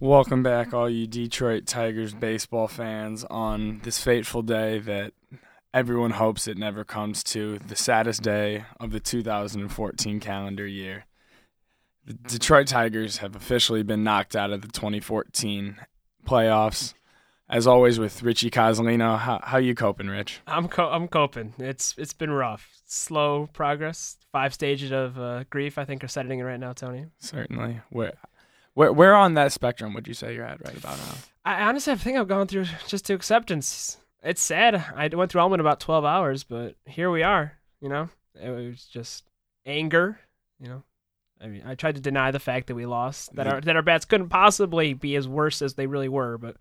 Welcome back, all you Detroit Tigers baseball fans, on this fateful day that everyone hopes it never comes to the saddest day of the 2014 calendar year. The Detroit Tigers have officially been knocked out of the 2014 playoffs. As always, with Richie Coslino, how how you coping, Rich? I'm co- I'm coping. It's it's been rough. Slow progress. Five stages of uh, grief, I think, are setting in right now, Tony. Certainly. Where, where, where on that spectrum would you say you're at right about now? I honestly, I think I've gone through just to acceptance. It's sad. I went through all in about 12 hours, but here we are. You know, it was just anger. You know, I mean, I tried to deny the fact that we lost, that our that our bats couldn't possibly be as worse as they really were, but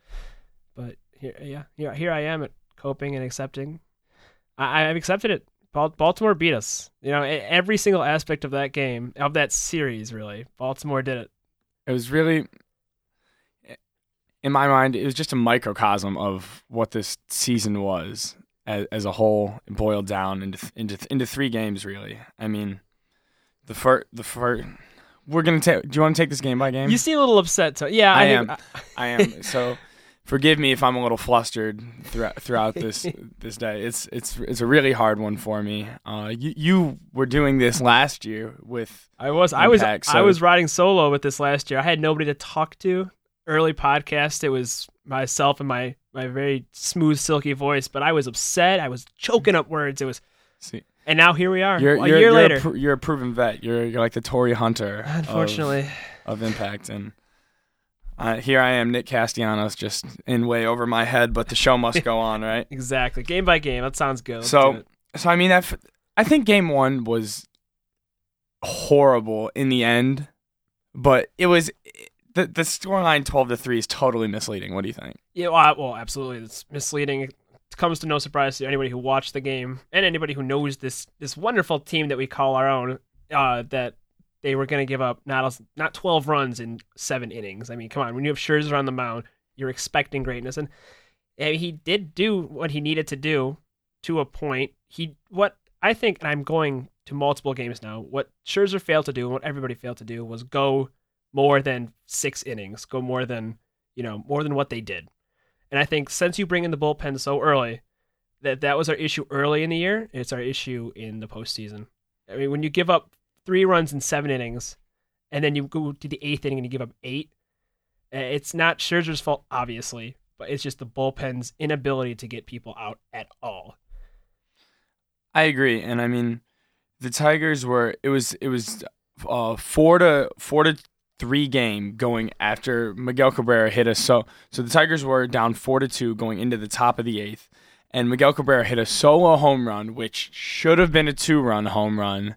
but here, yeah, here, here I am at coping and accepting. I, I've accepted it. Baltimore beat us. You know, every single aspect of that game, of that series, really, Baltimore did it. It was really, in my mind, it was just a microcosm of what this season was as, as a whole, boiled down into into into three games. Really, I mean, the first the first. We're gonna take. Do you want to take this game by game? You seem a little upset. So yeah, I, I am. I, I am. So forgive me if I'm a little flustered throughout throughout this this day. It's it's it's a really hard one for me. Uh, you you were doing this last year with I was Impact, I was so I was riding solo with this last year. I had nobody to talk to. Early podcast, it was myself and my my very smooth silky voice, but I was upset. I was choking up words. It was. See. And now here we are. You're, a you're, year you're later. A pr- you're a proven vet. You're you're like the Torii Hunter. Unfortunately. Of, of Impact and uh, here I am, Nick Castellanos, just in way over my head, but the show must go on, right? exactly, game by game. That sounds good. Let's so, so I mean, I think game one was horrible in the end, but it was the the scoreline twelve to three is totally misleading. What do you think? Yeah, well, well, absolutely, it's misleading. It comes to no surprise to anybody who watched the game and anybody who knows this this wonderful team that we call our own. Uh, that they were going to give up not not 12 runs in seven innings. I mean, come on, when you have Scherzer on the mound, you're expecting greatness, and, and he did do what he needed to do to a point. He what I think, and I'm going to multiple games now. What Scherzer failed to do, and what everybody failed to do, was go more than six innings, go more than you know more than what they did. And I think since you bring in the bullpen so early, that that was our issue early in the year. It's our issue in the postseason. I mean, when you give up three runs in seven innings, and then you go to the eighth inning and you give up eight. Eh, it's not Scherzer's fault, obviously, but it's just the bullpen's inability to get people out at all. I agree, and I mean, the Tigers were it was it was uh, four to four to three game going after Miguel Cabrera hit us. So so the Tigers were down four to two going into the top of the eighth, and Miguel Cabrera hit a solo home run, which should have been a two run home run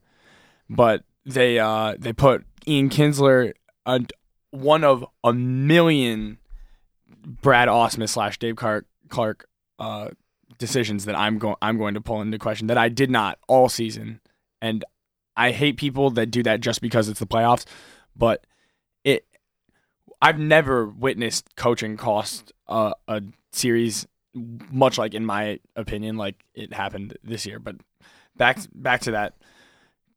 but they uh, they put Ian Kinsler, uh, one of a million Brad Ausmus slash Dave Clark, Clark uh, decisions that I'm going I'm going to pull into question that I did not all season, and I hate people that do that just because it's the playoffs, but it I've never witnessed coaching cost uh, a series much like in my opinion like it happened this year, but back back to that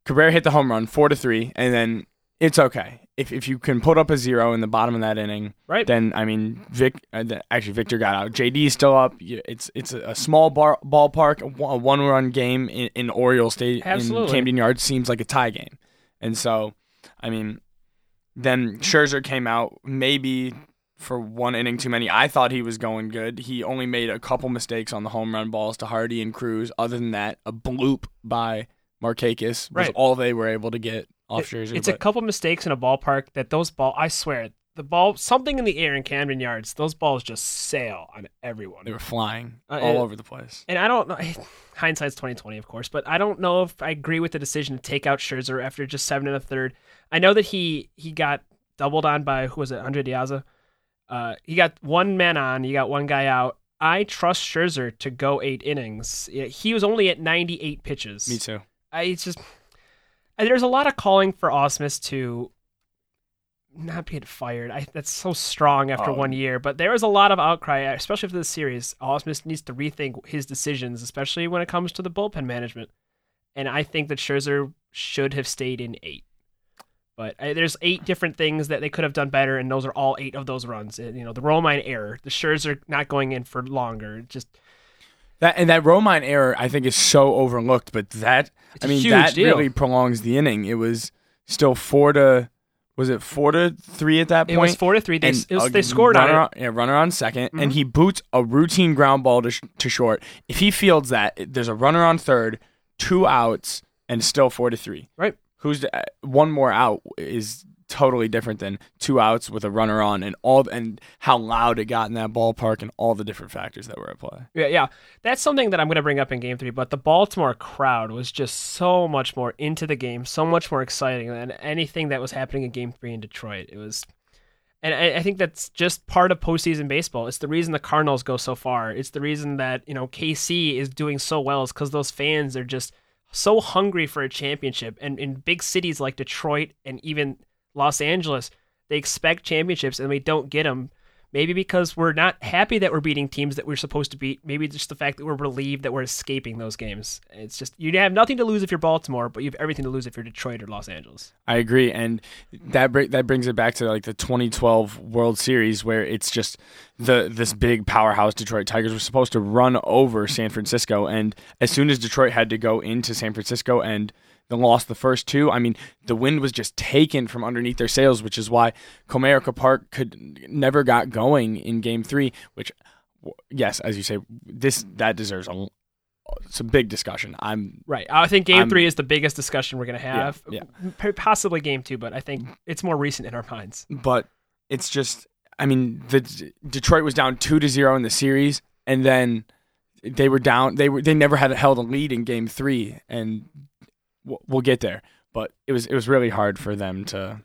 Cabrera hit the home run, four to three, and then it's okay if if you can put up a zero in the bottom of that inning. Right. Then I mean, Vic. Uh, actually, Victor got out. JD is still up. It's it's a small bar, ballpark, a one run game in, in Oriole State in Camden Yards seems like a tie game, and so I mean, then Scherzer came out maybe for one inning too many. I thought he was going good. He only made a couple mistakes on the home run balls to Hardy and Cruz. Other than that, a bloop by Markakis was right. all they were able to get off Scherzer. It's but. a couple mistakes in a ballpark that those ball. I swear, the ball, something in the air in Camden Yards, those balls just sail on everyone. They were flying uh, all over the place. And I don't know. Hindsight's twenty twenty, of course, but I don't know if I agree with the decision to take out Scherzer after just seven and a third. I know that he he got doubled on by who was it, Andre De Aza. Uh, he got one man on, he got one guy out. I trust Scherzer to go eight innings. He was only at ninety eight pitches. Me too. I it's just there's a lot of calling for Ausmus to not get fired. I, that's so strong after oh. one year, but there is a lot of outcry, especially for this series. Ausmus needs to rethink his decisions, especially when it comes to the bullpen management. And I think that Scherzer should have stayed in eight. But uh, there's eight different things that they could have done better, and those are all eight of those runs. You know, the Romine error, the Scherzer not going in for longer, just That and that Romine error, I think, is so overlooked. But that, It's I mean, that deal. really prolongs the inning. It was still four to, was it four to three at that it point? was four to three. They, it was, they scored on it. Mm-hmm. yeah, runner on 2nd and he boots a routine ground ball to, sh- to short. If he fields that, there's a runner on third, two outs, and still four to three. Right. Who's the, uh, one more out is totally different than two outs with a runner on, and all and how loud it got in that ballpark, and all the different factors that were at play. Yeah, yeah. That's something that I'm going to bring up in game three. But the Baltimore crowd was just so much more into the game, so much more exciting than anything that was happening in game three in Detroit. It was. And I, think that's just part of postseason baseball. It's the reason the Cardinals go so far. It's the reason that, you know, KC is doing so well is because those fans are just so hungry for a championship. And in big cities like Detroit and even Los Angeles, they expect championships and we don't get them. Maybe because we're not happy that we're beating teams that we're supposed to beat. Maybe just the fact that we're relieved that we're escaping those games. It's just you have nothing to lose if you're Baltimore, but you have everything to lose if you're Detroit or Los Angeles. I agree, and that br- that brings it back to like the 2012 World Series, where it's just the this big powerhouse Detroit Tigers were supposed to run over San Francisco, and as soon as Detroit had to go into San Francisco and they lost the first two, I mean, the wind was just taken from underneath their sails, which is why Comerica Park could never got going in Game Three. Which, yes, as you say, this that deserves a it's a big discussion. I'm Right. I think game I'm- three is the biggest discussion we're going to have. yeah. P- Possibly game two, but I think it's more recent in our minds. but it's just I mean the Detroit was down 2 to 0 in the series and then they were down they were they never had held a lead in game 3 and we'll, get there. But it was it was really hard for them to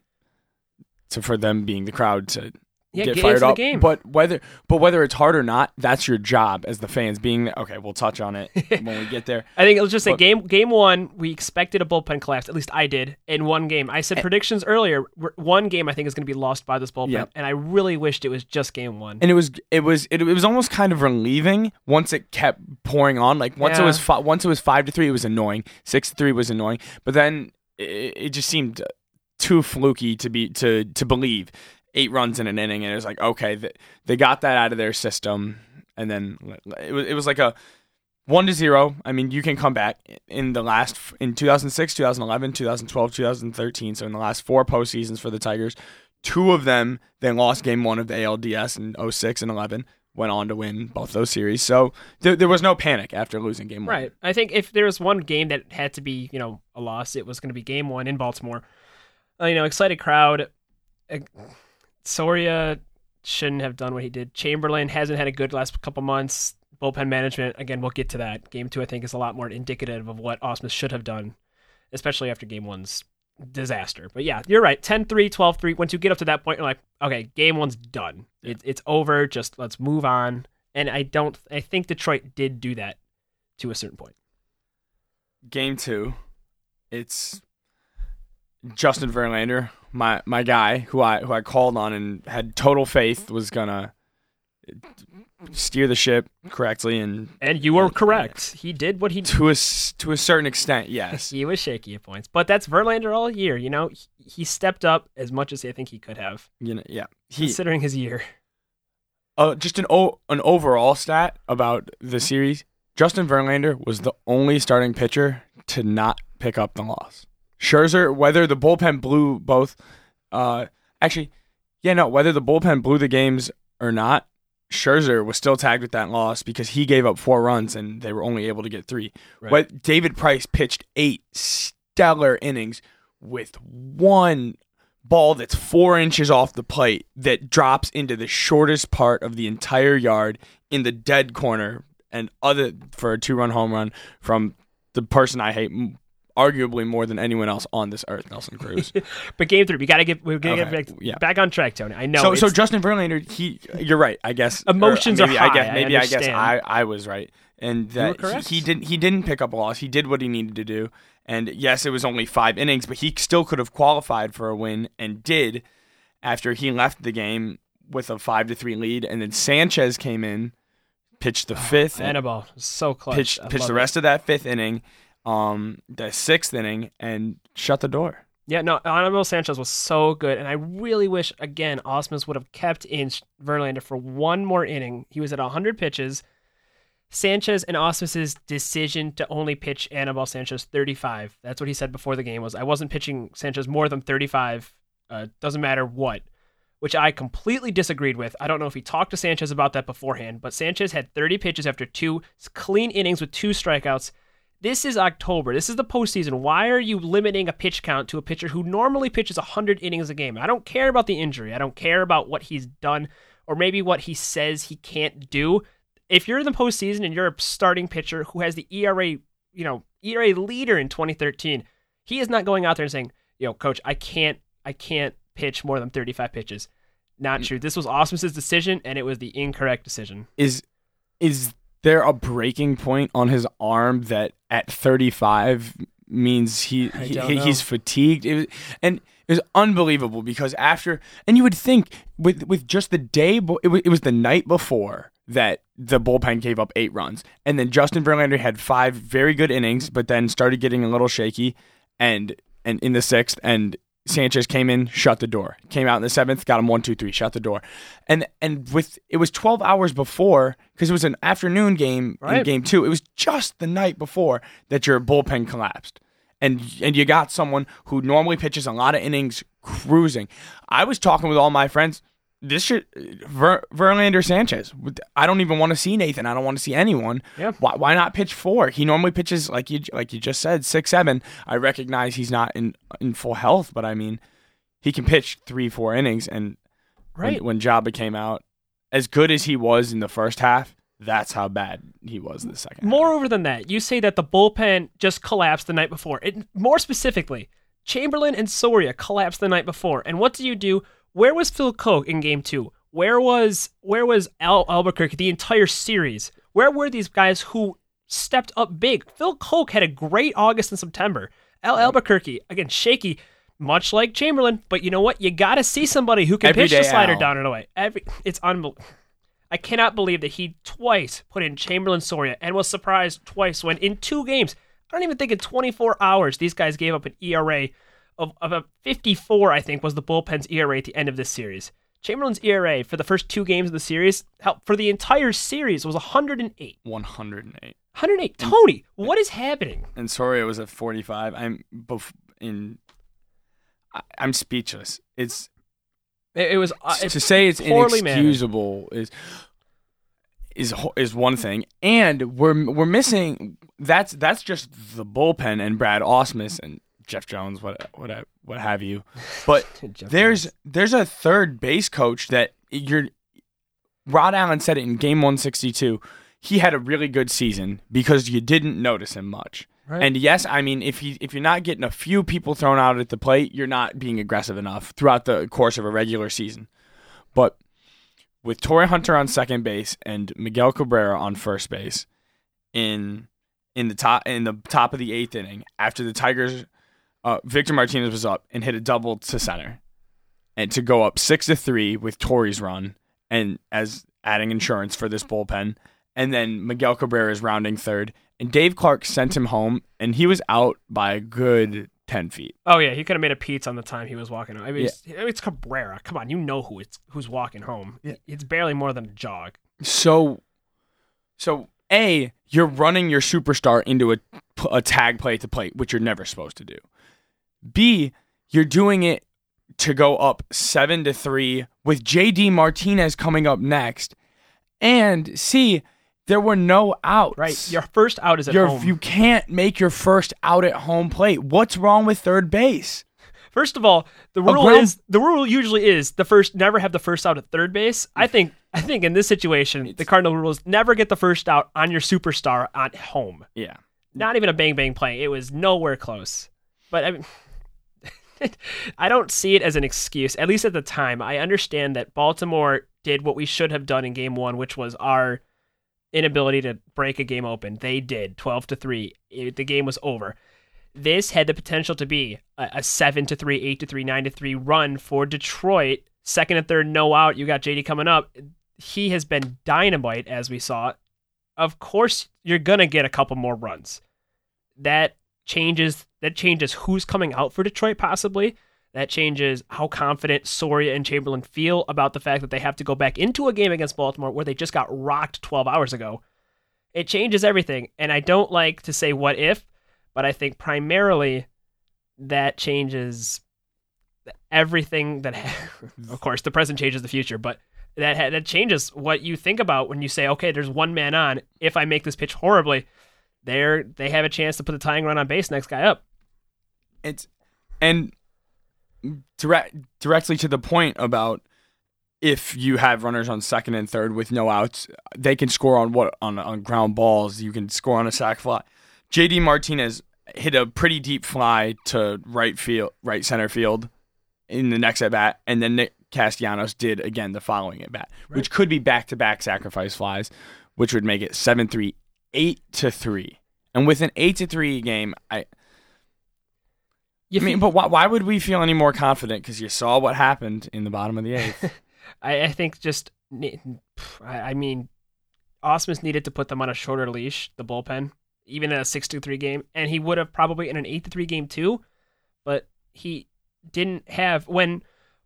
to for them being the crowd to Yeah, get get fired up game. but whether but whether it's hard or not that's your job as the fans being okay we'll touch on it when we get there I think let's just say game game one, we expected a bullpen collapse. At least I did in one game. I said predictions earlier. One game I think is going to be lost by this bullpen, and I really wished it was just game one. and it was it was it, it was almost kind of relieving once it kept pouring on. Like once it was fi- once it was five to three, it was annoying. Six to three was annoying, but then it, it just seemed too fluky to be to to believe. Eight runs in an inning, and it was like okay, th- they got that out of their system, and then it was it was like a one to zero. I mean, you can come back in the last in 2006, 2011, 2012, 2013. So in the last four postseasons for the Tigers, two of them they lost game one of the ALDS in 06 and 11. Went on to win both those series. So there, there was no panic after losing game one. Right. I think if there was one game that had to be, you know, a loss, it was going to be game one in Baltimore. Uh, you know, excited crowd. Soria shouldn't have done what he did. Chamberlain hasn't had a good last couple months. Bullpen management, again, we'll get to that. Game two, I think, is a lot more indicative of what Ausmus should have done, especially after game one's disaster. But yeah, you're right. 10 3, 12 3. Once you get up to that point, you're like, okay, game one's done. It, it's over. Just let's move on. And I don't, I think Detroit did do that to a certain point. Game two, it's Justin Verlander, my my guy, who I who I called on and had total faith was gonna steer the ship correctly and And you were correct. He did what he to a to a certain extent, yes. He was shaky at points, but that's Verlander all year. You know, he, he stepped up as much as I think he could have, You know, yeah. He considering his year. uh, just an o- an overall stat about the series. Justin Verlander was the only starting pitcher to not pick up the loss. Scherzer, whether the bullpen blew both, uh, actually, yeah, no, whether the bullpen blew the games or not, Scherzer was still tagged with that loss because he gave up four runs and they were only able to get three. Right. What David Price pitched eight stellar innings with one ball that's four inches off the plate that drops into the shortest part of the entire yard in the dead corner and other for a two run home run from the person I hate arguably more than anyone else on this earth, Nelson Cruz. But game three, we gotta get we're gonna Okay, get back, yeah. back on track, Tony. I know. so so Justin Verlander, he you're right, I guess. Emotions are maybe I high, guess maybe I, guess. I, I was right. And that correct. he, he didn't he didn't pick up a loss. He did what he needed to do. And yes, it was only five innings, but he still could have qualified for a win and did after he left the game with a five to three lead. And then Sanchez came in, pitched the oh, fifth, and Anibal so close. pitched pitched the rest of that fifth inning, um, the sixth inning, and shut the door. Yeah, no, Anibal Sanchez was so good, and I really wish again Ausmus would have kept in Verlander for one more inning. He was at 100 pitches. Sanchez and Ausmus's decision to only pitch Anibal Sanchez 35. That's what he said before the game was I wasn't pitching Sanchez more than 35. Uh, doesn't matter what, which I completely disagreed with. I don't know if he talked to Sanchez about that beforehand, but Sanchez had 30 pitches after two clean innings with two strikeouts. This is October. This is the postseason. Why are you limiting a pitch count to a pitcher who normally pitches 100 innings a game? I don't care about the injury. I don't care about what he's done or maybe what he says he can't do. If you're in the postseason and you're a starting pitcher who has the ERA, you know, ERA leader in 2013, he is not going out there and saying, "Yo, coach, I can't, I can't pitch more than 35 pitches." Not mm. true. This was Ausmus's decision, and it was the incorrect decision. Is is there a breaking point on his arm that at 35 means he, he, he he's fatigued. It was, and it was unbelievable because after and you would think with with just the day it was, it was the night before that the bullpen gave up eight runs. And then Justin Verlander had five very good innings but then started getting a little shaky and and in the sixth and Sanchez came in, shut the door. Came out in the seventh, got him one, two, three, shut the door. And and with it was twelve hours before because it was an afternoon game right. in game two. It was just the night before that your bullpen collapsed, and and you got someone who normally pitches a lot of innings cruising. I was talking with all my friends this should Ver, Verlander Sanchez. I don't even want to see Nathan. I don't want to see anyone. Yeah. Why, why not pitch four? He normally pitches like you like you just said six seven. I recognize he's not in in full health, but I mean he can pitch three four innings. And right when, when Joba came out, as good as he was in the first half, that's how bad he was in the second. Moreover half. than that, you say that the bullpen just collapsed the night before. It, more specifically, Chamberlain and Soria collapsed the night before. And what do you do? Where was Phil Coke in game two? Where was where was Al Albuquerque the entire series? Where were these guys who stepped up big? Phil Coke had a great August and September. Al Albuquerque, again, shaky, much like Chamberlain, but you know what? You got to see somebody who can pitch the slider Al. down and away. Every it's unbelievable. I cannot believe that he twice put in Chamberlain Soria and was surprised twice when in two games, I don't even think in 24 hours, these guys gave up an ERA of, of a 54, I think, was the bullpen's ERA at the end of this series. Chamberlain's ERA for the first two games of the series, for the entire series, was 108. 108. 108. Tony, what is happening? And Soria was at 45. I'm in. I'm speechless. It's. It, it was uh, to say it's inexcusable managed. is is is one thing, and we're we're missing. That's that's just the bullpen and Brad Ausmus and Jeff Jones, what what what have you. But there's Jones. there's a third base coach that you're. Rod Allen said it in Game 162. He had a really good season because you didn't notice him much. Right. And yes, I mean if he if you're not getting a few people thrown out at the plate, you're not being aggressive enough throughout the course of a regular season. But with Torii Hunter on second base and Miguel Cabrera on first base in in the top in the top of the eighth inning after the Tigers uh, Victor Martinez was up and hit a double to center, and to go up six to three with Torii's run and as adding insurance for this bullpen, and then Miguel Cabrera is rounding third, and Dave Clark sent him home, and he was out by a good ten feet. Oh yeah, he could have made a pizza on the time he was walking home. I mean, yeah. it's, it's, Cabrera. Come on, you know who it's who's walking home. Yeah. It's barely more than a jog. So, so a you're running your superstar into a, a tag play to plate, which you're never supposed to do. B, you're doing it to go up seven to three with JD Martinez coming up next. And C, there were no outs. Right. Your first out is at home. You can't make your first out at home plate. What's wrong with third base? First of all, the rule ground- is the rule usually is the first never have the first out at third base. I think I think in this situation, it's, the Cardinal rules never get the first out on your superstar at home. Yeah. Not even a bang bang play. It was nowhere close. But I mean I don't see it as an excuse, at least at the time. I understand that Baltimore did what we should have done in game one, which was our inability to break a game open. They did 12 to 3. It, the game was over. This had the potential to be a, a 7 to 3, 8 to 3, 9 to 3 run for Detroit. Second and third, no out. You got JD coming up. He has been dynamite, as we saw. Of course, you're going to get a couple more runs. That changes that changes who's coming out for Detroit possibly. That changes how confident Soria and Chamberlain feel about the fact that they have to go back into a game against Baltimore where they just got rocked 12 hours ago. It changes everything. And I don't like to say what if, but I think primarily that changes everything that of course the present changes the future, but that that changes what you think about when you say, okay, there's one man on. If I make this pitch horribly, they're they have a chance to put the tying run on base next guy up. It's and direct directly to the point about if you have runners on second and third with no outs, they can score on what on on ground balls. You can score on a sac fly. JD Martinez hit a pretty deep fly to right field, right center field in the next at bat, and then Nick Castellanos did again the following at bat, right. which could be back to back sacrifice flies, which would make it seven three, eight to three, and with an eight to three game, I. You I mean, but why, why would we feel any more confident? Because you saw what happened in the bottom of the eighth. I, I think just, I mean, Ausmus needed to put them on a shorter leash, the bullpen, even in a six to three game, and he would have probably in an eight to three game too. But he didn't have when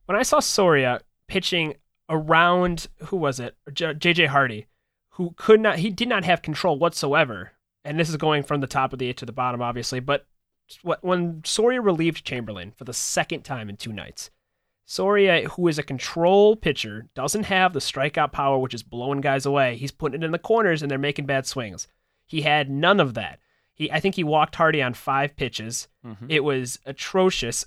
when I saw Soria pitching around who was it JJ Hardy who could not he did not have control whatsoever and this is going from the top of the eight to the bottom obviously but when Soria relieved Chamberlain for the second time in two nights Soria who is a control pitcher doesn't have the strikeout power which is blowing guys away. He's putting it in the corners and they're making bad swings. He had none of that. He I think he walked Hardy on 5 pitches. Mm-hmm. it was atrocious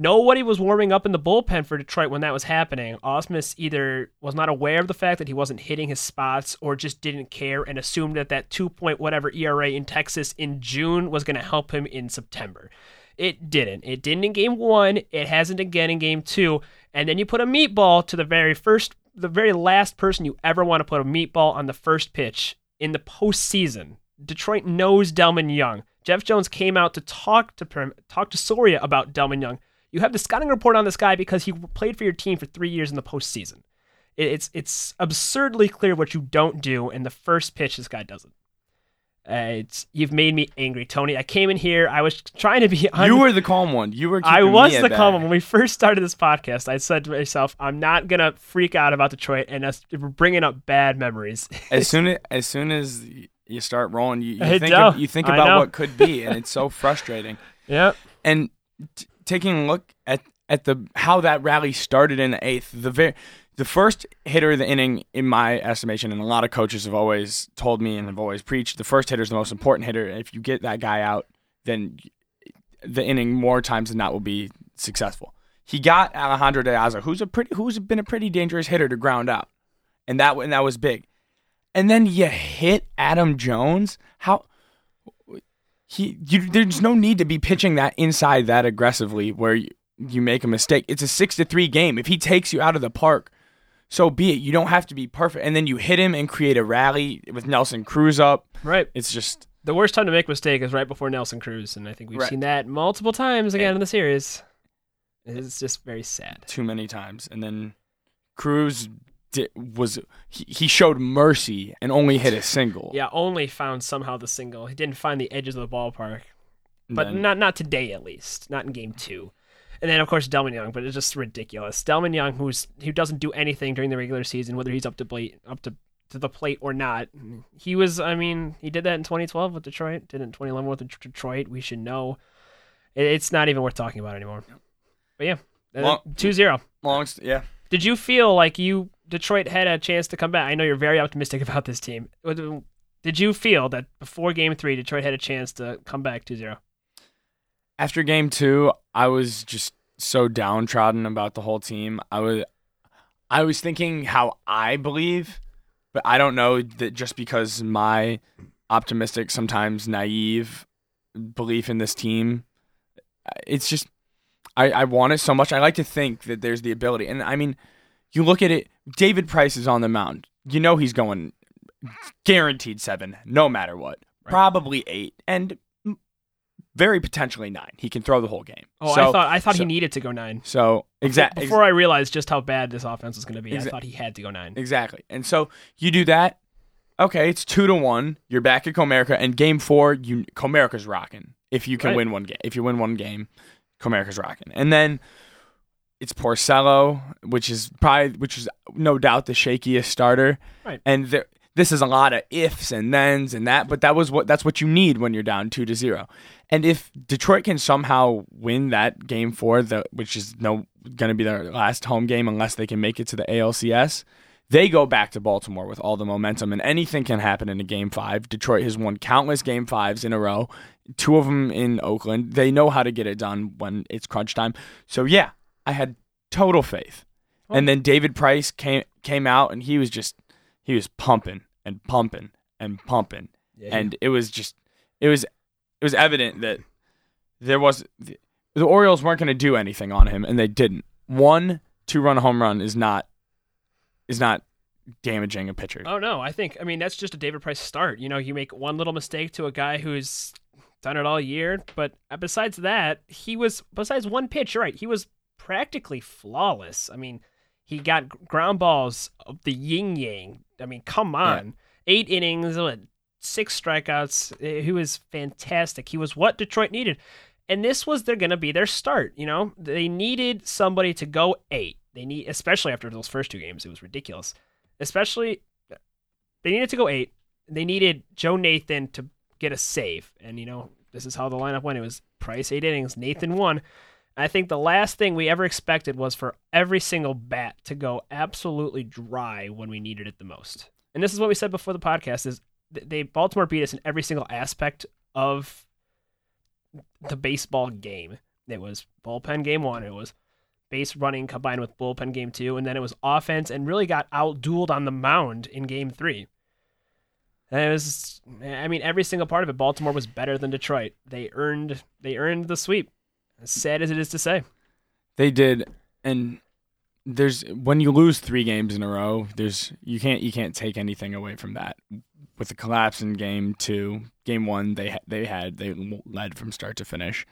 Nobody was warming up in the bullpen for Detroit when that was happening. Ausmus either was not aware of the fact that he wasn't hitting his spots or just didn't care and assumed that that 2 point whatever ERA in Texas in June was going to help him in September. It didn't. It didn't in game 1, it hasn't again in game 2. And then you put a meatball to the very first the very last person you ever want to put a meatball on the first pitch in the postseason. Detroit knows Delmon Young. Jeff Jones came out to talk to talk to Soria about Delmon Young you have the scouting report on this guy because he played for your team for three years in the postseason. It's it's absurdly clear what you don't do, and the first pitch this guy doesn't. Uh, it's you've made me angry, Tony. I came in here. I was trying to be. Un- you were the calm one. You were. I was the calm one when we first started this podcast. I said to myself, "I'm not gonna freak out about Detroit and us bringing up bad memories." as soon as as soon as you start rolling, you, you think of, you think about what could be, and it's so frustrating. Yep. And t- taking a look at at the how that rally started in the eighth, the very the first hitter of the inning, in my estimation, and a lot of coaches have always told me and have always preached, the first hitter is the most important hitter. If you get that guy out, then the inning more times than not will be successful. He got Alejandro De who's a pretty, who's been a pretty dangerous hitter to ground out, and that and that was big. And then you hit Adam Jones. How he you, there's no need to be pitching that inside that aggressively where you, you make a mistake. It's a six to three game. If he takes you out of the park, so be it. You don't have to be perfect. And then you hit him and create a rally with Nelson Cruz up. Right. It's just the worst time to make a mistake is right before Nelson Cruz, and I think we've right. seen that multiple times again and in the series. It's just very sad. Too many times, and then Cruz did, was he, he showed mercy and only hit a single. Yeah, only found somehow the single. He didn't find the edges of the ballpark, but then, not not today at least. Not in game two. And then of course Delmon Young, but it's just ridiculous. Delmon Young, who's who doesn't do anything during the regular season, whether he's up to plate up to to the plate or not. He was, I mean, he did that in 2012 with Detroit, did it in 2011 with Detroit. We should know. It's not even worth talking about anymore. But yeah, uh, long, 2-0. Long, yeah. Did you feel like you Detroit had a chance to come back. I know you're very optimistic about this team. Did you feel that before game three, Detroit had a chance to come back 2 0? After game two, I was just so downtrodden about the whole team. I was I was thinking how I believe, but I don't know that just because my optimistic, sometimes naive belief in this team, it's just I, I want it so much. I like to think that there's the ability. And I mean, you look at it, David Price is on the mound. You know he's going guaranteed seven, no matter what. Right. Probably eight, and very potentially nine. He can throw the whole game. Oh, so, I thought I thought so, he needed to go nine. So exactly before, I realized just how bad this offense was going to be, exa- I thought he had to go nine. Exactly, and so you do that. Okay, it's two to one. You're back at Comerica, and game four, you Comerica's rocking. if you can Right. win one game. If you win one game, Comerica's rocking. And then it's Porcello, which is probably which is no doubt the shakiest starter. Right. And there, this is a lot of ifs and thens and that, but that was what that's what you need when you're down two to zero. And if Detroit can somehow win that game four, the which is no going to be their last home game unless they can make it to the ALCS, they go back to Baltimore with all the momentum, and anything can happen in a game five. Detroit has won countless game fives in a row, two of them in Oakland. They know how to get it done when it's crunch time. So yeah, I had total faith. And oh. then David Price came came out, and he was just he was pumping and pumping and pumping, and it was just it was it was evident that there was the, the Orioles weren't going to do anything on him, and they didn't. One two run home run is not is not damaging a pitcher. Oh no, I think I mean that's just a David Price start. You know, you make one little mistake to a guy who's done it all year, but besides that, he was besides one pitch, you're right, he was practically flawless. I mean, he got ground balls of the yin yang. I mean, come on. 8 innings, what, 6 strikeouts. Eh, He was fantastic. He was what Detroit needed. And this was they're going to be their start, you know? They needed somebody to go 8. They need especially after those first two games, it was ridiculous especially they needed to go eight. They needed Joe Nathan to get a save, and you know this is how the lineup went. It was Price eight innings, Nathan one. I think the last thing we ever expected was for every single bat to go absolutely dry when we needed it the most. And this is what we said before the podcast: is they Baltimore beat us in every single aspect of the baseball game. It was bullpen game one. It was base running combined with bullpen game two, and then it was offense and really got outdueled on the mound in game three. And it was, I mean, every single part of it. Baltimore was better than Detroit. They earned, they earned the sweep. As sad as it is to say. They did, and there's when you lose three games in a row, there's you can't you can't take anything away from that. With the collapse in game two, game one they they had they led from start to finish,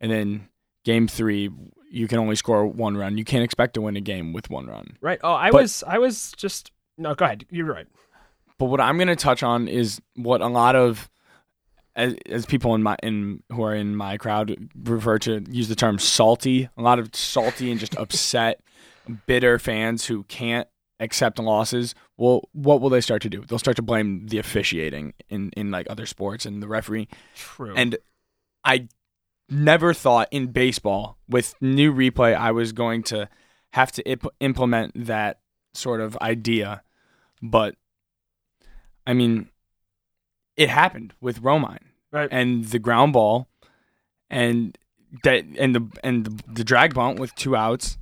and then game three you can only score one run. You can't expect to win a game with one run. Right? Oh, I But- was, I was just no. Go ahead. You're right. But what I'm going to touch on is what a lot of as, as people in my in who are in my crowd refer to use the term salty. A lot of salty and just upset, bitter fans who can't accept losses. Well, what will they start to do? They'll start to blame the officiating in in like other sports and the referee. True. And I never thought in baseball with new replay I was going to have to imp- implement that sort of idea. But I mean, it happened with Romine right. and the ground ball and that and the and the, the drag bunt with two outs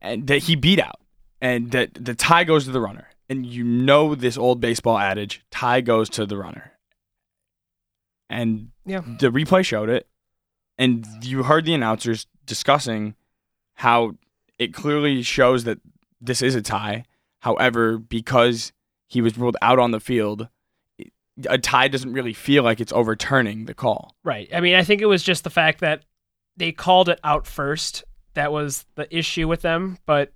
and that he beat out and that the tie goes to the runner. And you know this old baseball adage, tie goes to the runner. And Yeah. the replay showed it and you heard the announcers discussing how it clearly shows that this is a tie. However, because he was ruled out on the field, a tie doesn't really feel like it's overturning the call. Right. I mean, I think it was just the fact that they called it out first. That was the issue with them. But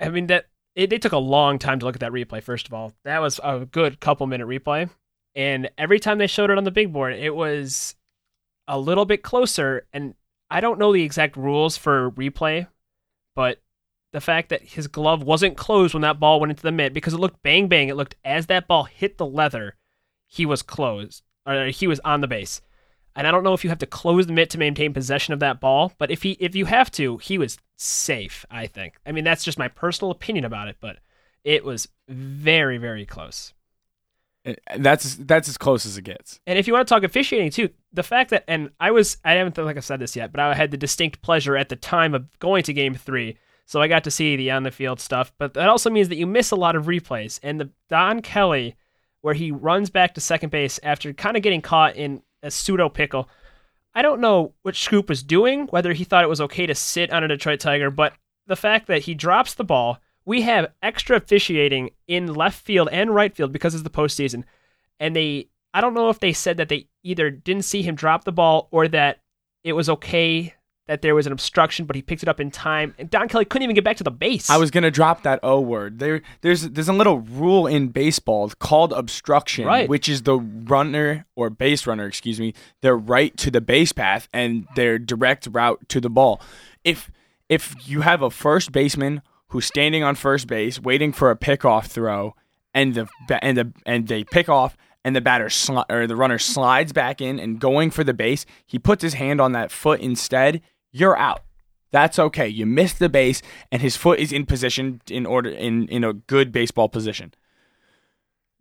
I mean, that it, they took a long time to look at that replay. First of all, that was a good couple minute replay, and every time they showed it on the big board, it was a little bit closer. And I don't know the exact rules for replay, but the fact that his glove wasn't closed when that ball went into the mitt because it looked bang bang. It looked as that ball hit the leather, he was closed or he was on the base. And I don't know if you have to close the mitt to maintain possession of that ball, but if he if you have to, he was safe, I think. I mean, that's just my personal opinion about it, but it was very very close. Uh, That's that's as close as it gets. And if you want to talk officiating too, the fact that and I was I haven't like I said this yet, but I had the distinct pleasure at the time of going to game 3 so I got to see the on the field stuff, but that also means that you miss a lot of replays. And the Don Kelly, where he runs back to second base after kind of getting caught in a pseudo pickle. I don't know what Scoop was doing, whether he thought it was okay to sit on a Detroit Tiger, but the fact that he drops the ball, we have extra officiating in left field and right field because it's the postseason. And they, I don't know if they said that they either didn't see him drop the ball or that it was okay that there was an obstruction, but he picked it up in time, and Don Kelly couldn't even get back to the base. I was gonna drop that O word. There, there's there's a little rule in baseball called obstruction, Right. which is the runner or base runner, excuse me, their right to the base path and their direct route to the ball. If if you have a first baseman who's standing on first base waiting for a pickoff throw, and the and the and they pick off. And the batter sli- or the runner slides back in and going for the base. He puts his hand on that foot instead. You're out. That's okay. You missed the base, and his foot is in position in order in in a good baseball position.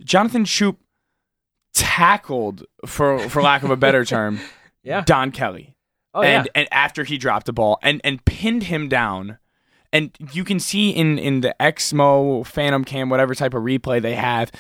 Jonathan Schoop tackled, for for lack of a better term, yeah. Don Kelly, Oh and yeah. and after he dropped the ball and and pinned him down, and you can see in in the Xmo Phantom Cam whatever type of replay they have.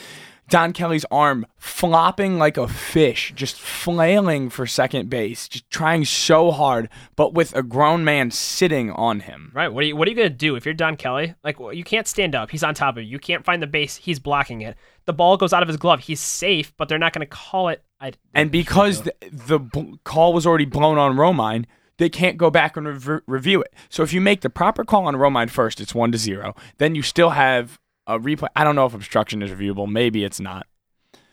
Don Kelly's arm flopping like a fish, just flailing for second base, just trying so hard, but with a grown man sitting on him. Right. What are you What are you gonna do if you're Don Kelly? Like, well, you can't stand up. He's on top of you. You can't find the base. He's blocking it. The ball goes out of his glove. He's safe, but they're not gonna call it. I, And because the, the call was already blown on Romine, they can't go back and rev- review it. So if you make the proper call on Romine first, it's one to zero. Then you still have a replay. I don't know if obstruction is reviewable. Maybe it's not.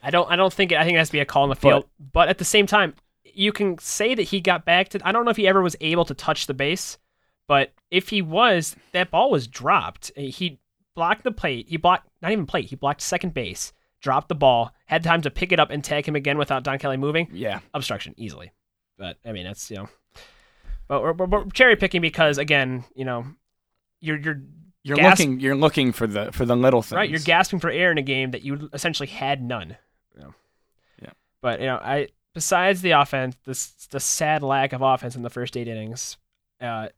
I don't. I don't think. It, I think it has to be a call in the field. But, at the same time, you can say that he got back to. I don't know if he ever was able to touch the base, but if he was, that ball was dropped. Eh, he blocked the plate. He blocked not even plate. He blocked second base. Dropped the ball. Had time to pick it up and tag him again without Don Kelly moving. Yeah. obstruction easily. But I mean, that's you know, but we're, we're, we're cherry picking because again, you know, you're you're You're Gas- looking. You're looking for the for the little things. right. You're gasping for air in a game that you essentially had none. Know? Yeah. But you know, I besides the offense, this the sad lack of offense in the first eight innings, uh,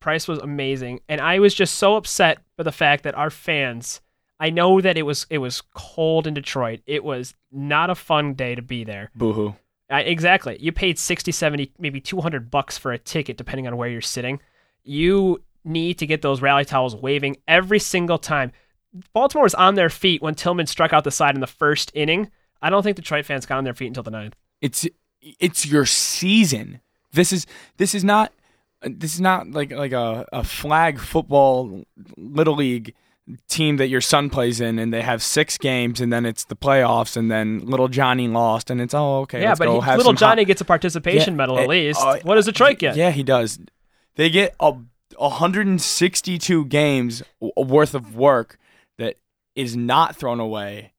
Price was amazing, and I was just so upset by the fact that our fans. I know that it was it was cold in Detroit. It was not a fun day to be there. Boohoo. Uh, exactly. You paid 60, 70, maybe 200 bucks for a ticket depending on where you're sitting. You need to get those rally towels waving every single time. Baltimore was on their feet when Tillman struck out the side in the first inning. I don't think Detroit fans got on their feet until the ninth. It's it's your season. This is this is not this is not like like a, a flag football little league team that your son plays in and they have six games and then it's the playoffs and then little Johnny lost and it's oh okay yeah, let's but go he, little some hot- Johnny gets a participation Yeah, medal at least. uh, what does Detroit get? Yeah, he does. They get a 162 games worth of work that is not thrown away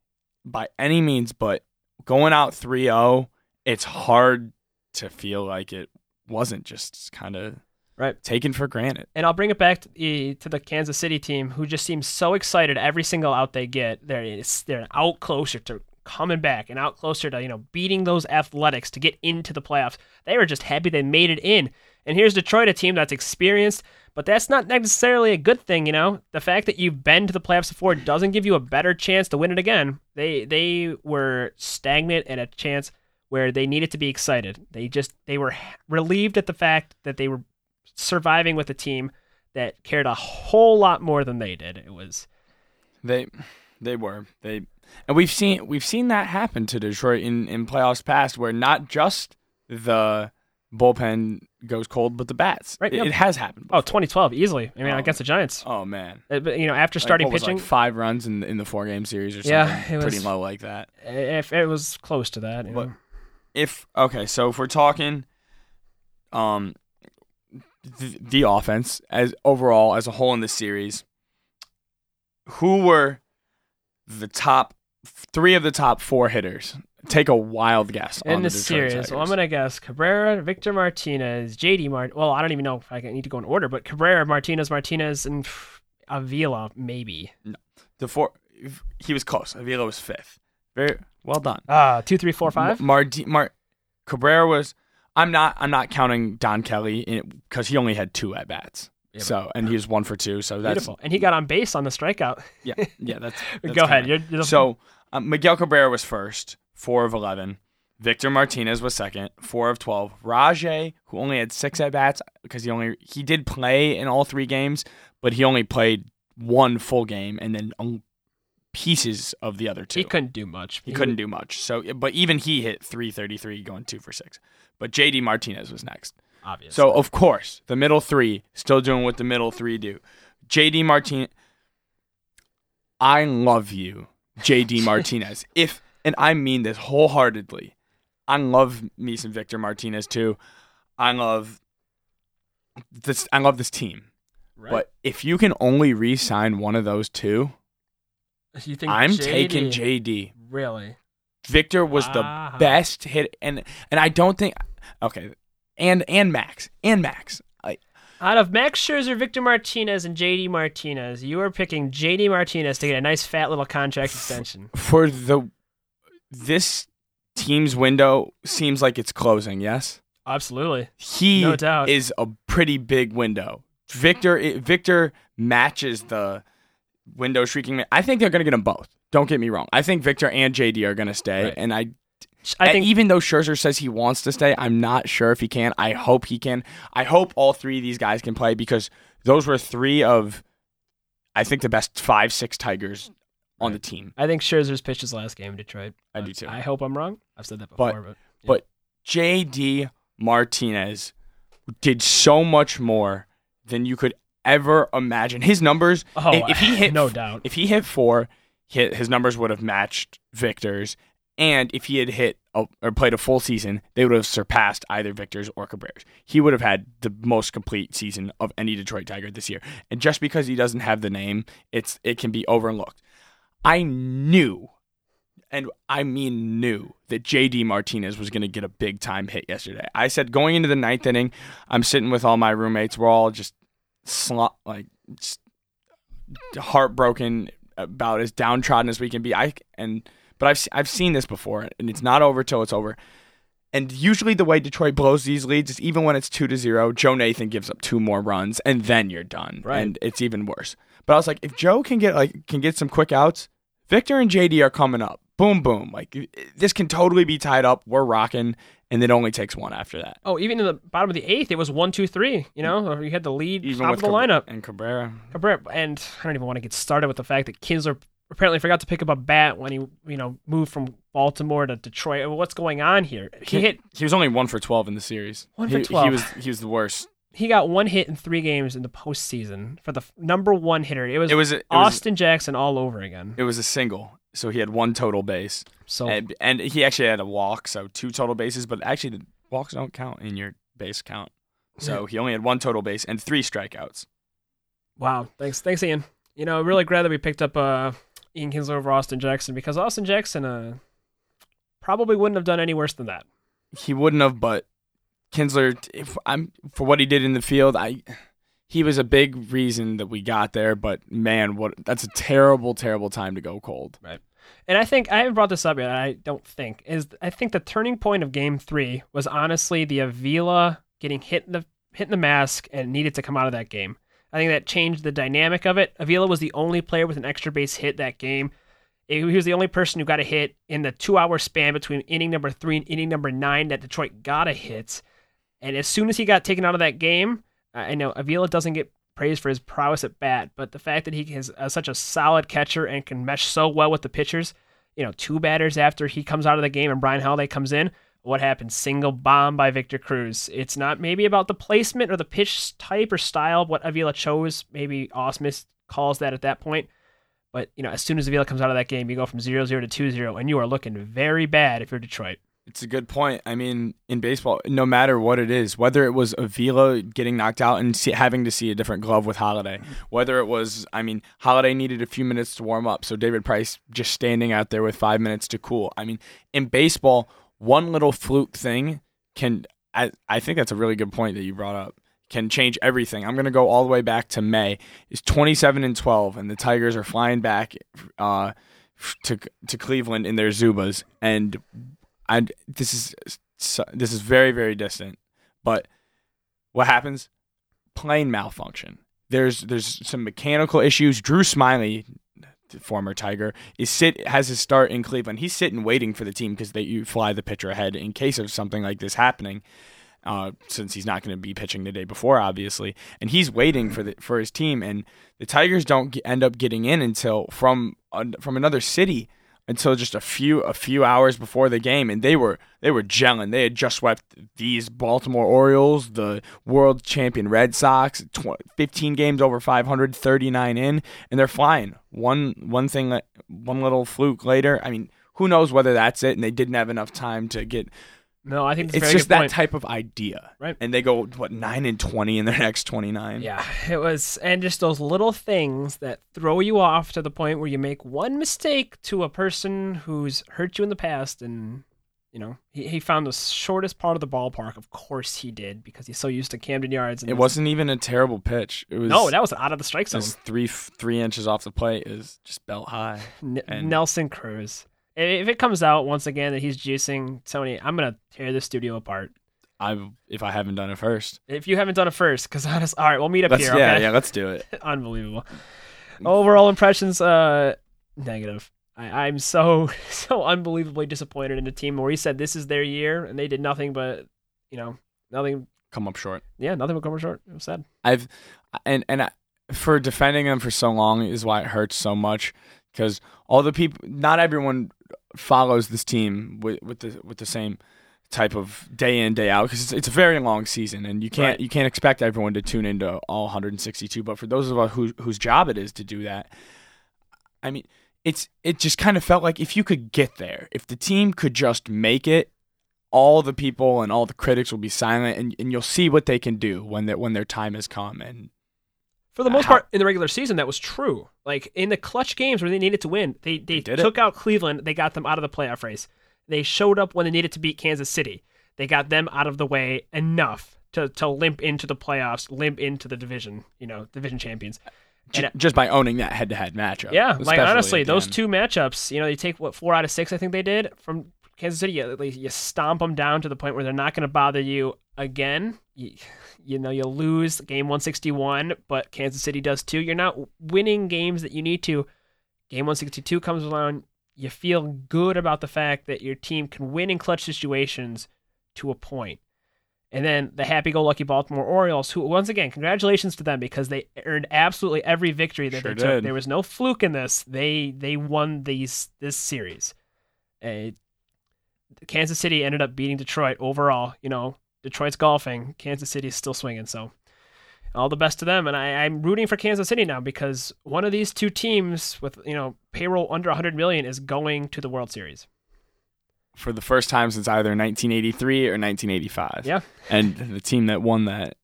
by any means, but going out 3-0, it's hard to feel like it wasn't just kind of Right. taken for granted. And I'll bring it back to the, to the Kansas City team, who just seems so excited every single out they get. They're they're out closer to coming back and out closer to you know beating those Athletics to get into the playoffs. They were just happy they made it in. And here's Detroit, a team that's experienced, but that's not necessarily a good thing. You know, the fact that you've been to the playoffs before doesn't give you a better chance to win it again. They they were stagnant at a chance where they needed to be excited. They just they were relieved at the fact that they were surviving with a team that cared a whole lot more than they did. It was They they were. They and we've seen we've seen that happen to Detroit in in playoffs past where not just the bullpen goes cold but the bats. Right, It, yep. it has happened. oh 2012 easily. I mean Oh. against the Giants. Oh man. Uh, but, you know after Like, starting what was it, pitching, like five runs in in the four game series or something. Yeah, it pretty was- low like that. if it was close to that. You But- know. If okay, so if we're talking, um, the, the offense as overall as a whole in this series, who were the top three of the top four hitters? Take a wild guess in on the the series, Tigers. well, I'm gonna guess Cabrera, Victor Martinez, JD Mart. Well, I don't even know if I need to go in order, but Cabrera, Martinez, Martinez, and Avila maybe. No, the four. He was close. Avila was fifth. Very well done. Ah, two, three, four, five. Mar- Mar- Cabrera was. I'm not. I'm not counting Don Kelly because he only had two at bats. Yeah, so and he was one for two. So that's Beautiful, and he got on base on the strikeout. yeah, yeah. That's, that's go ahead. You're, you're So um, Miguel Cabrera was first, four of eleven. Victor Martinez was second, four of twelve. Rajai, who only had six at bats because he only he did play in all three games, but he only played one full game and then pieces of the other two. he couldn't do much. He couldn't do much. So, but even he hit 333 going two for six. But JD Martinez was next. Obviously. So of course, the middle three still doing what the middle three do. JD Martinez, I love you, JD Martinez. if and I mean this wholeheartedly, I love me some Victor Martinez too. I love this. I love this team. right. But if you can only re-sign one of those two, you think I'm JD taking JD. Really? Victor was Wow. the best hit, and and I don't think okay, and and Max and Max. I, Out of Max Scherzer, Victor Martinez, and JD Martinez, you are picking JD Martinez to get a nice fat little contract extension. for the this team's window seems like it's closing. Yes, Absolutely. he No doubt. is a pretty big window. Victor Victor matches the window shrieking. I think they're going to get them both. Don't get me wrong. I think Victor and JD are going to stay, Right. and I I think even though Scherzer says he wants to stay, I'm not sure if he can. I hope he can. I hope all three of these guys can play because those were three of, I think, the best five, six Tigers on the team. I think Scherzer's pitched his last game in Detroit. I do too. I hope I'm wrong. I've said that But- before, but, yeah. but JD Martinez did so much more than you could ever imagine. His numbers, oh, if, if he hit no doubt. if he hit four, his numbers would have matched Victor's. And if he had hit a, or played a full season, they would have surpassed either Victor's or Cabrera's. He would have had the most complete season of any Detroit Tiger this year. And just because he doesn't have the name, it's it can be overlooked. I knew, and I mean knew, that JD Martinez was going to get a big time hit yesterday. I said going into the ninth inning, I'm sitting with all my roommates. We're all just slot like just heartbroken about as downtrodden as we can be. I and but I've I've seen this before, and it's not over till it's over. And usually the way Detroit blows these leads is even when it's two to zero, Joe Nathan gives up two more runs, and then you're done, Right. and it's even worse. But I was like, if Joe can get like can get some quick outs, Victor and JD are coming up. Boom, boom. Like this can totally be tied up. We're rocking, and it only takes one after that. Oh, even in the bottom of the eighth, it was one, two, three. You know, you had the lead Even top of the Cab- lineup. and Cabrera. Cabrera, and I don't even want to get started with the fact that Kinsler apparently forgot to pick up a bat when he, you know, moved from Baltimore to Detroit. What's going on here? He hit. He was only one for twelve in the series. One for He- 12. He was he was the worst. He got one hit in three games in the postseason for the f- number one hitter. It was, It was a- it was Austin Jackson all over again. it was a single, so he had one total base, So and, and he actually had a walk, so two total bases. But actually, the walks don't count in your base count. So he only had one total base and three strikeouts. wow, thanks, thanks, Ian. You know, really glad that we picked up uh, Ian Kinsler over Austin Jackson because Austin Jackson uh, probably wouldn't have done any worse than that. He wouldn't have, but Kinsler, if I'm for what he did in the field, I he was a big reason that we got there. But man, what that's a terrible, terrible time to go cold. Right. And I think I haven't brought this up yet. I don't think is I think the turning point of Game Three was honestly the Avila getting hit in the hitting the mask and needed to come out of that game. I think that changed the dynamic of it. Avila was the only player with an extra base hit that game. He was the only person who got a hit in the two-hour span between inning number three and inning number nine that Detroit got a hit. And as soon as he got taken out of that game, I know Avila doesn't get praised for his prowess at bat, but the fact that he is uh, such a solid catcher and can mesh so well with the pitchers, you know, two batters after he comes out of the game and Bryan Holaday comes in, what happens? Single bomb by Victor Cruz. It's not maybe about the placement or the pitch type or style, what Avila chose. Maybe Ausmus calls that at that point. But, you know, as soon as Avila comes out of that game, you go from 0 0 to 2 0, and you are looking very bad if you're Detroit. It's a good point. I mean, in baseball, no matter what it is, whether it was Avila getting knocked out and see, having to see a different glove with Holaday, whether it was, I mean, Holaday needed a few minutes to warm up, so David Price just standing out there with five minutes to cool. I mean, in baseball, one little fluke thing can, I, I think that's a really good point that you brought up, can change everything. I'm going to go all the way back to May. It's 27 and 12, and the Tigers are flying back uh, to to Cleveland in their Zubas, and I this is this is very very distant, but what happens? Plane malfunction. There's there's some mechanical issues. Drew Smyly, former Tiger, is sit has his start in Cleveland. He's sitting waiting for the team because they you fly the pitcher ahead in case of something like this happening. Uh, since he's not going to be pitching the day before, obviously, and he's waiting for the for his team, and the Tigers don't end up getting in until from uh, from another city until just a few a few hours before the game, and they were they were gelling. They had just swept these Baltimore Orioles, the world champion Red Sox, tw- 15 games over 500, 39 in, and they're flying. One one thing, one little fluke later. I mean, who knows whether that's it? And they didn't have enough time to get No, I think it's very just that point. type of idea, Right. And they go what nine and twenty in their next twenty nine. Yeah, it was, and just those little things that throw you off to the point where you make one mistake to a person who's hurt you in the past, and you know he, he found the shortest part of the ballpark. Of course he did because he's so used to Camden Yards. And It this- wasn't even a terrible pitch. It was no, that was out of the strike zone. just three three inches off the plate is just belt high. N- Nelson Cruz. If it comes out once again that he's juicing Tony, I'm gonna tear the studio apart. I if I haven't done it first. If you haven't done it first, because honest, all right, we'll meet up Let's, here. yeah, okay? yeah, let's do it. Unbelievable. Overall impressions, uh, negative. I, I'm so so unbelievably disappointed in the team where he said this is their year and they did nothing but, you know, nothing. Come up short. Yeah, nothing but come up short. It was sad. I've and and I, for defending them for so long is why it hurts so much because all the people, not everyone follows this team with with the with the same type of day in day out because it's, it's a very long season and you can't Right. you can't expect everyone to tune into all 162 but for those of us who, whose job it is to do that i mean it's it just kind of felt like if you could get there if the team could just make it all the people and all the critics will be silent and, and you'll see what they can do when that when their time has come and For the most How- part, in the regular season, that was true. Like in the clutch games where they needed to win, they they, They did it. took out Cleveland. They got them out of the playoff race. They showed up when they needed to beat Kansas City. They got them out of the way enough to to limp into the playoffs, limp into the division. You know, division champions. And- uh, just by owning that head-to-head matchup. Yeah, like honestly, those two matchups, you know, they take what four out of six, I think they did from Kansas City. You, you stomp them down to the point where they're not going to bother you again. You, know, you lose game 161, but Kansas City does too. You're not winning games that you need to. Game 162 comes along. You feel good about the fact that your team can win in clutch situations to a point. And then the happy-go-lucky Baltimore Orioles, who once again, congratulations to them because they earned absolutely every victory that Sure they took. did. There was no fluke in this. They they won these this series. Uh, Kansas City ended up beating Detroit overall. You know, Detroit's golfing. Kansas City is still swinging. So all the best to them. And I, I'm rooting for Kansas City now because one of these two teams with you know payroll under 100 million is going to the World Series. for the first time since either 1983 or 1985. Yeah. And the team that won that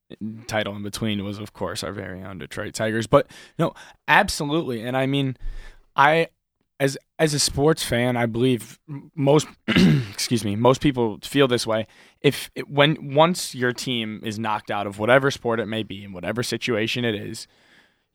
title in between was, of course, our very own Detroit Tigers. But no, absolutely. And I mean, I as as a sports fan, I believe most excuse me, most people feel this way. If it, when once your team is knocked out of whatever sport it may be in whatever situation it is,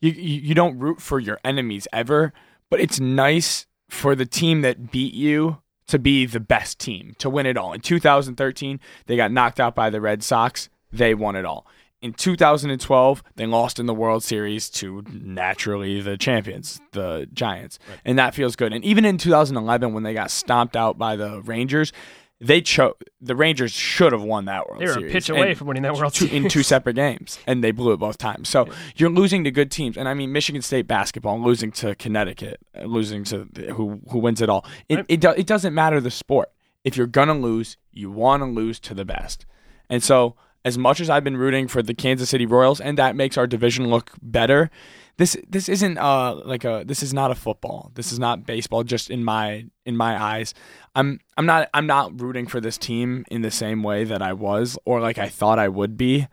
you you, don't root for your enemies ever, but it's nice for the team that beat you to be the best team to win it all. In 2013, they got knocked out by the Red Sox. They won it all. In 2012, they lost in the World Series to naturally the champions, the Giants. And that feels good. And even in 2011 when they got stomped out by the Rangers, they chose the Rangers should have won that World Series. They were a pitch away from winning that World two, Series in two separate games, and they blew it both times. So you're losing to good teams, and I mean Michigan State basketball losing to Connecticut, losing to the- who who wins it all. It Right. it, do, it doesn't matter the sport. If you're gonna lose, you want to lose to the best. And so, as much as I've been rooting for the Kansas City Royals, and that makes our division look better, this this isn't uh like a this is not a football. This is not baseball. Just in my in my eyes, I'm I'm not I'm not rooting for this team in the same way that I was or like I thought I would be.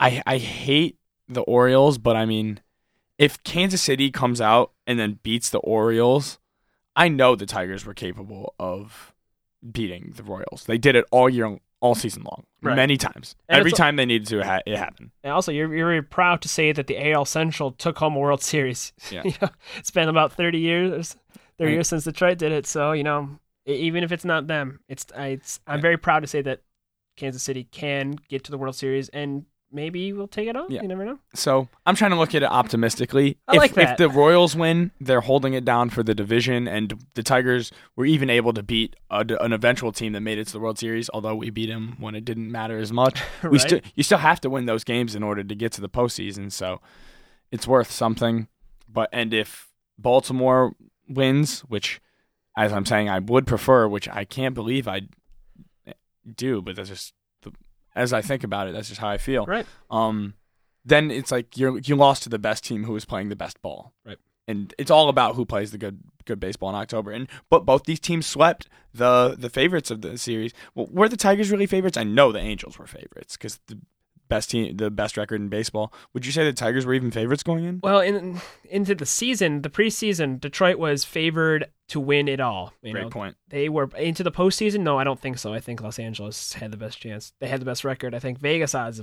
I I hate the Orioles, but I mean, if Kansas City comes out and then beats the Orioles, I know the Tigers were capable of beating the Royals. They did it all year, all season long, Right. many times. And Every time they needed to, it, ha- it happened. And also, you're, you're very proud to say that the AL Central took home a World Series. Yeah. you know, it's been about 30 years, 30 Right. years since Detroit did it. So, you know, even if it's not them, it's, I, it's I'm very proud to say that Kansas City can get to the World Series and maybe we'll take it on. Yeah. You never know. So I'm trying to look at it optimistically. I if, like if the Royals win, they're holding it down for the division, and the Tigers were even able to beat a, an eventual team that made it to the World Series. Although we beat them when it didn't matter as much, we still you still have to win those games in order to get to the postseason. So it's worth something. But and if Baltimore wins, which as I'm saying, I would prefer, which I can't believe I eh, do, but that's just as I think about it, that's just how I feel. Right. Um, then it's like you you lost to the best team who was playing the best ball. Right. And it's all about who plays the good good baseball in October. And but both these teams swept the the favorites of the series. Well, were the Tigers really favorites? I know the Angels were favorites because the best team, the best record in baseball. Would you say the Tigers were even favorites going in? Well, in into the season, the preseason, Detroit was favored to win it all. You Great know, point. They were into the postseason. No, I don't think so. I think Los Angeles had the best chance. They had the best record. I think Vegas odds.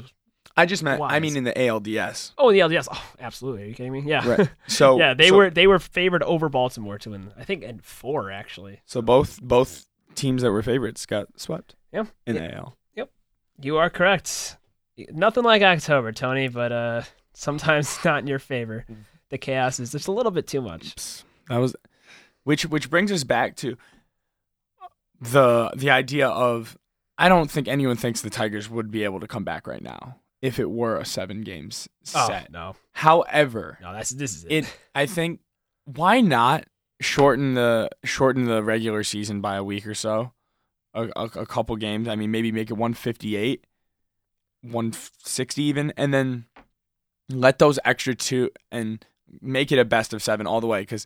I just meant. I mean, in the ALDS. Oh, in the ALDS. Oh, absolutely. Are you kidding me? Yeah. Right. So yeah, they so- were they were favored over Baltimore to win. I think in four actually. So both both teams that were favorites got swept Yeah. in Yeah. the AL. Yep. You are correct. Nothing like October, Tony, but uh, sometimes not in your favor. The chaos is just a little bit too much. That was, which which brings us back to the the idea of I don't think anyone thinks the Tigers would be able to come back right now if it were a seven games set. Oh, no, However, no, that's this is it. it I think why not shorten the shorten the regular season by a week or so, a, a, a couple games. I mean, maybe make it one fifty eight, one sixty even, and then let those extra two and make it a best of seven all the way. Because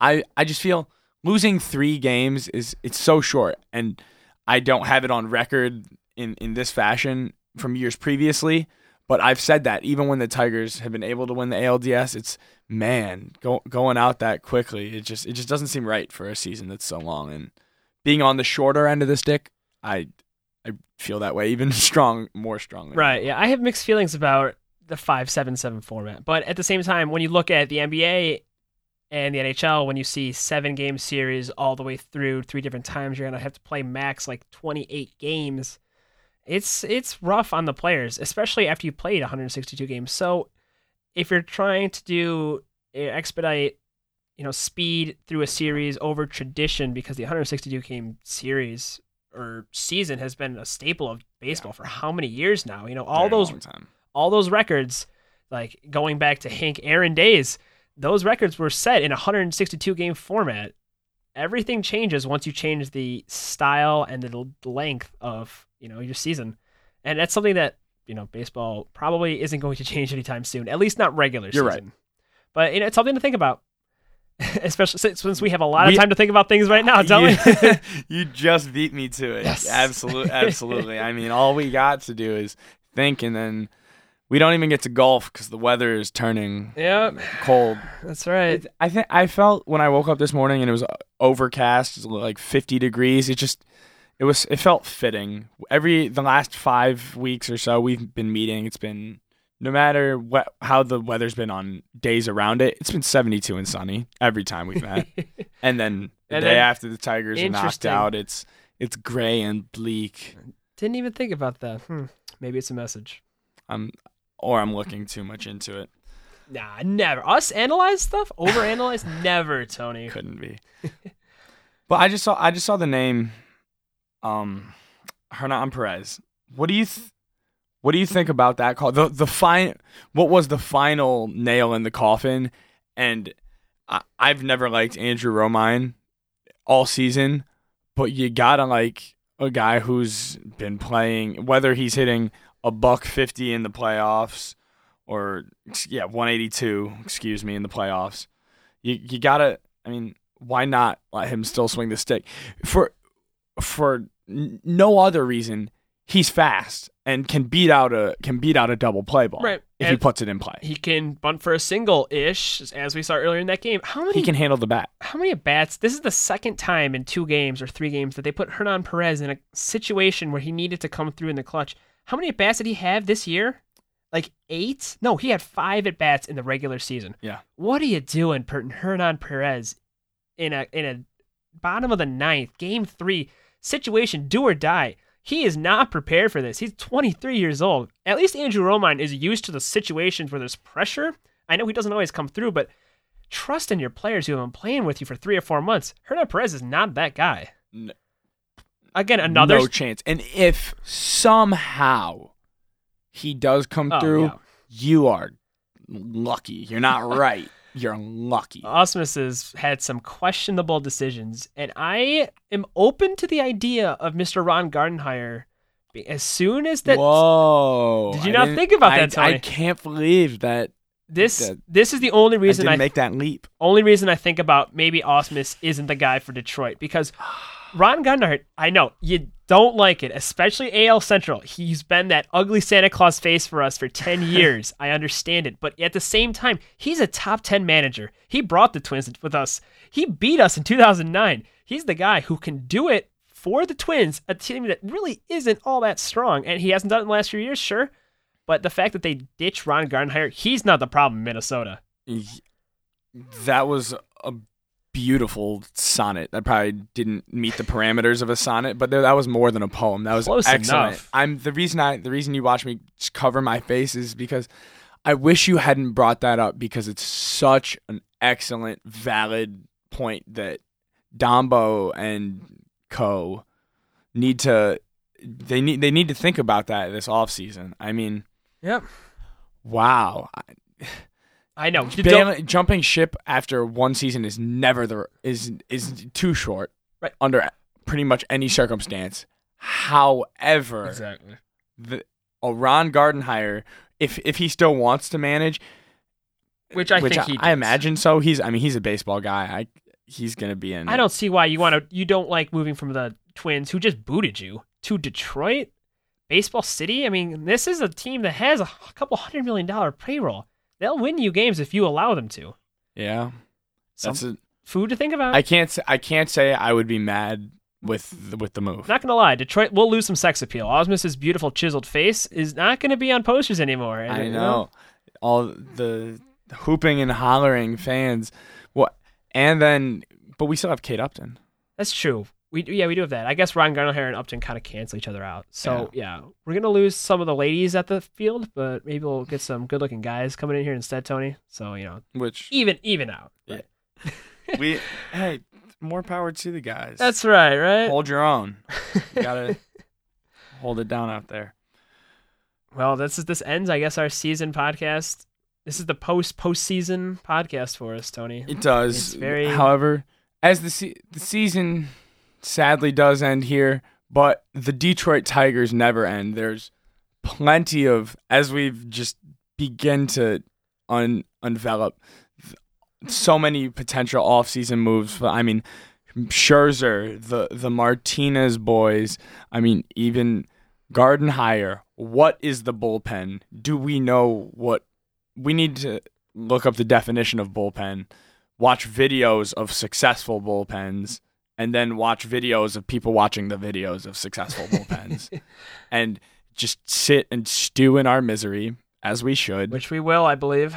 I I just feel losing three games is it's so short, and I don't have it on record in in this fashion from years previously. But I've said that even when the Tigers have been able to win the ALDS, it's man go, going out that quickly. It just it just doesn't seem right for a season that's so long. And being on the shorter end of the stick, I I feel that way even strong more strongly. Right. Yeah, I have mixed feelings about the five seven seven format, but at the same time, when you look at the NBA and the NHL, when you see seven game series all the way through three different times, you're gonna have to play max like twenty eight games. It's it's rough on the players, especially after you played 162 games. So if you're trying to do eh, expedite, you know, speed through a series over tradition, because the 162 game series or season has been a staple of baseball for how many years now? You know, all Very those all those records, like going back to Hank Aaron days, those records were set in a 162 game format. Everything changes once you change the style and the length of you know your season, and that's something that you know baseball probably isn't going to change anytime soon. At least not regular You're season. right. But you know, it's something to think about, especially since, since we have a lot of We- time to think about things right now. Tell you, me. you just beat me to it. Yes. Absolutely, absolutely. I mean, all we got to do is think, and then we don't even get to golf because the weather is turning yeah, cold. that's right. I think I felt when I woke up this morning and it was uh, overcast, it was like 50 degrees. It just it was it felt fitting. Every the last 5 weeks or so we've been meeting, it's been no matter what how the weather's been on days around it, it's been 72 and sunny every time we've met. and then the And day then- after the Tigers are knocked out, it's it's gray and bleak. Didn't even think about that. Hmm. Maybe it's a message. I'm or I'm looking too much into it. Nah, never. Us analyze stuff, overanalyze, never, Tony. couldn't be. but I just saw I just saw the name, um, Hernan Perez. What do you th- what do you think about that call? The the fine what was the final nail in the coffin? And I, I've never liked Andrew Romine all season, but you gotta like a guy who's been playing whether he's hitting a buck fifty in the playoffs or yeah, one eighty two, excuse me, in the playoffs. You you gotta I mean, why not let him still swing the stick? For for no other reason, he's fast and can beat out a can beat out a double play ball Right. if he puts it in play. He can bunt for a single ish, as we saw earlier in that game. How many He can handle the bat. how many at bats? This is the second time in two games or three games that they put Hernan Perez in a situation where he needed to come through in the clutch. How many at bats did he have this year? Like eight? No, he had five at bats in the regular season. Yeah. What are you doing, Hernan Perez in a in a bottom of the ninth, game three situation, do or die? He is not prepared for this. He's 23 years old. At least Andrew Romine is used to the situations where there's pressure. I know he doesn't always come through, but trust in your players who have been playing with you for three or four months. Hernan Perez is not that guy. N- Again, another. no chance. And if somehow he does come Oh, through, yeah. you are lucky. You're not right. You're lucky. Ausmus has had some questionable decisions, and I am open to the idea of Mr. Ron Gardenhire. As soon as that Whoa! Did you I not think about I- that, Tony? I can't believe that this that- this is the only I reason didn't I, make that leap. only reason I think about maybe Ausmus isn't the guy for Detroit because Ron Gardenhire. I know you don't like it, especially AL Central. He's been that ugly Santa Claus face for us for ten years. I understand it, but at the same time, he's a top ten manager. He brought the Twins with us. He beat us in 2009. He's the guy who can do it for the Twins, a team that really isn't all that strong, and he hasn't done it in the last few years, sure. But the fact that they ditch Ron Gardenhire, he's not the problem in Minnesota. That was a beautiful sonnet. That probably didn't meet the parameters of a sonnet, but there, that was more than a poem. That was Close excellent. enough. I'm the reason I the reason you watch me cover my face is because I wish you hadn't brought that up because it's such an excellent, valid point that Dombo and Co need to they need they need to think about that this off season. I mean, Yep. wow. I know. You jumping ship after one season is never the is is too short. Right. Under pretty much any circumstance. However, Exactly. the a Ron Gardenhire, if if he still wants to manage, Which I which think I, he I imagine so. He's I mean he's a baseball guy. I he's gonna be in. I don't see why you want to. You don't like moving from the Twins, who just booted you, to Detroit, baseball city. I mean, this is a team that has a couple hundred million dollar payroll. They'll win you games if you allow them to. Yeah, Some that's a, food to think about. I can't say I can't say I would be mad with with the move. not gonna lie, Detroit will lose some sex appeal. Ausmus's beautiful chiseled face is not gonna be on posters anymore. and, I you know all the hooping and hollering fans. What and then, but we still have Kate Upton. That's true. We yeah we do have that. I guess Ron Gardenhire and Upton kind of cancel each other out. So yeah. we're gonna lose some of the ladies at the field, but maybe we'll get some good looking guys coming in here instead, Tony. So you know Which even even out. Yeah. we hey, more power to the guys. That's right, right? hold your own. You gotta hold it down out there. well, this is this ends, I guess, our season podcast. This is the post postseason podcast for us, Tony. It does. It's very- However, as the se- the season sadly does end here, but the Detroit Tigers never end. There's plenty of as we've just begin to un unvelop th- so many potential offseason moves. But I mean, Scherzer, the the Martinez boys. I mean, even Gardenhire. What is the bullpen? Do we know what we need to look up the definition of bullpen? Watch videos of successful bullpens, and then watch videos of people watching the videos of successful bullpens, and just sit and stew in our misery as we should. Which we will, I believe.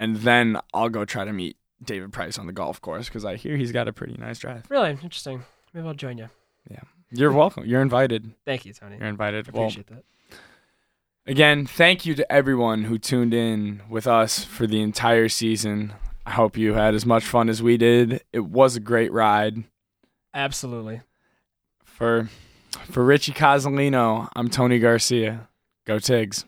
And then I'll go try to meet David Price on the golf course because I hear he's got a pretty nice drive. Really interesting. Maybe I'll join you. Yeah. You're welcome. You're invited. Thank you, Tony. You're invited. I Well, appreciate that. again, thank you to everyone who tuned in with us for the entire season. I hope you had as much fun as we did. It was a great ride. Absolutely. For for Richie Cozzolino, I'm Tony Garcia. Go Tigs.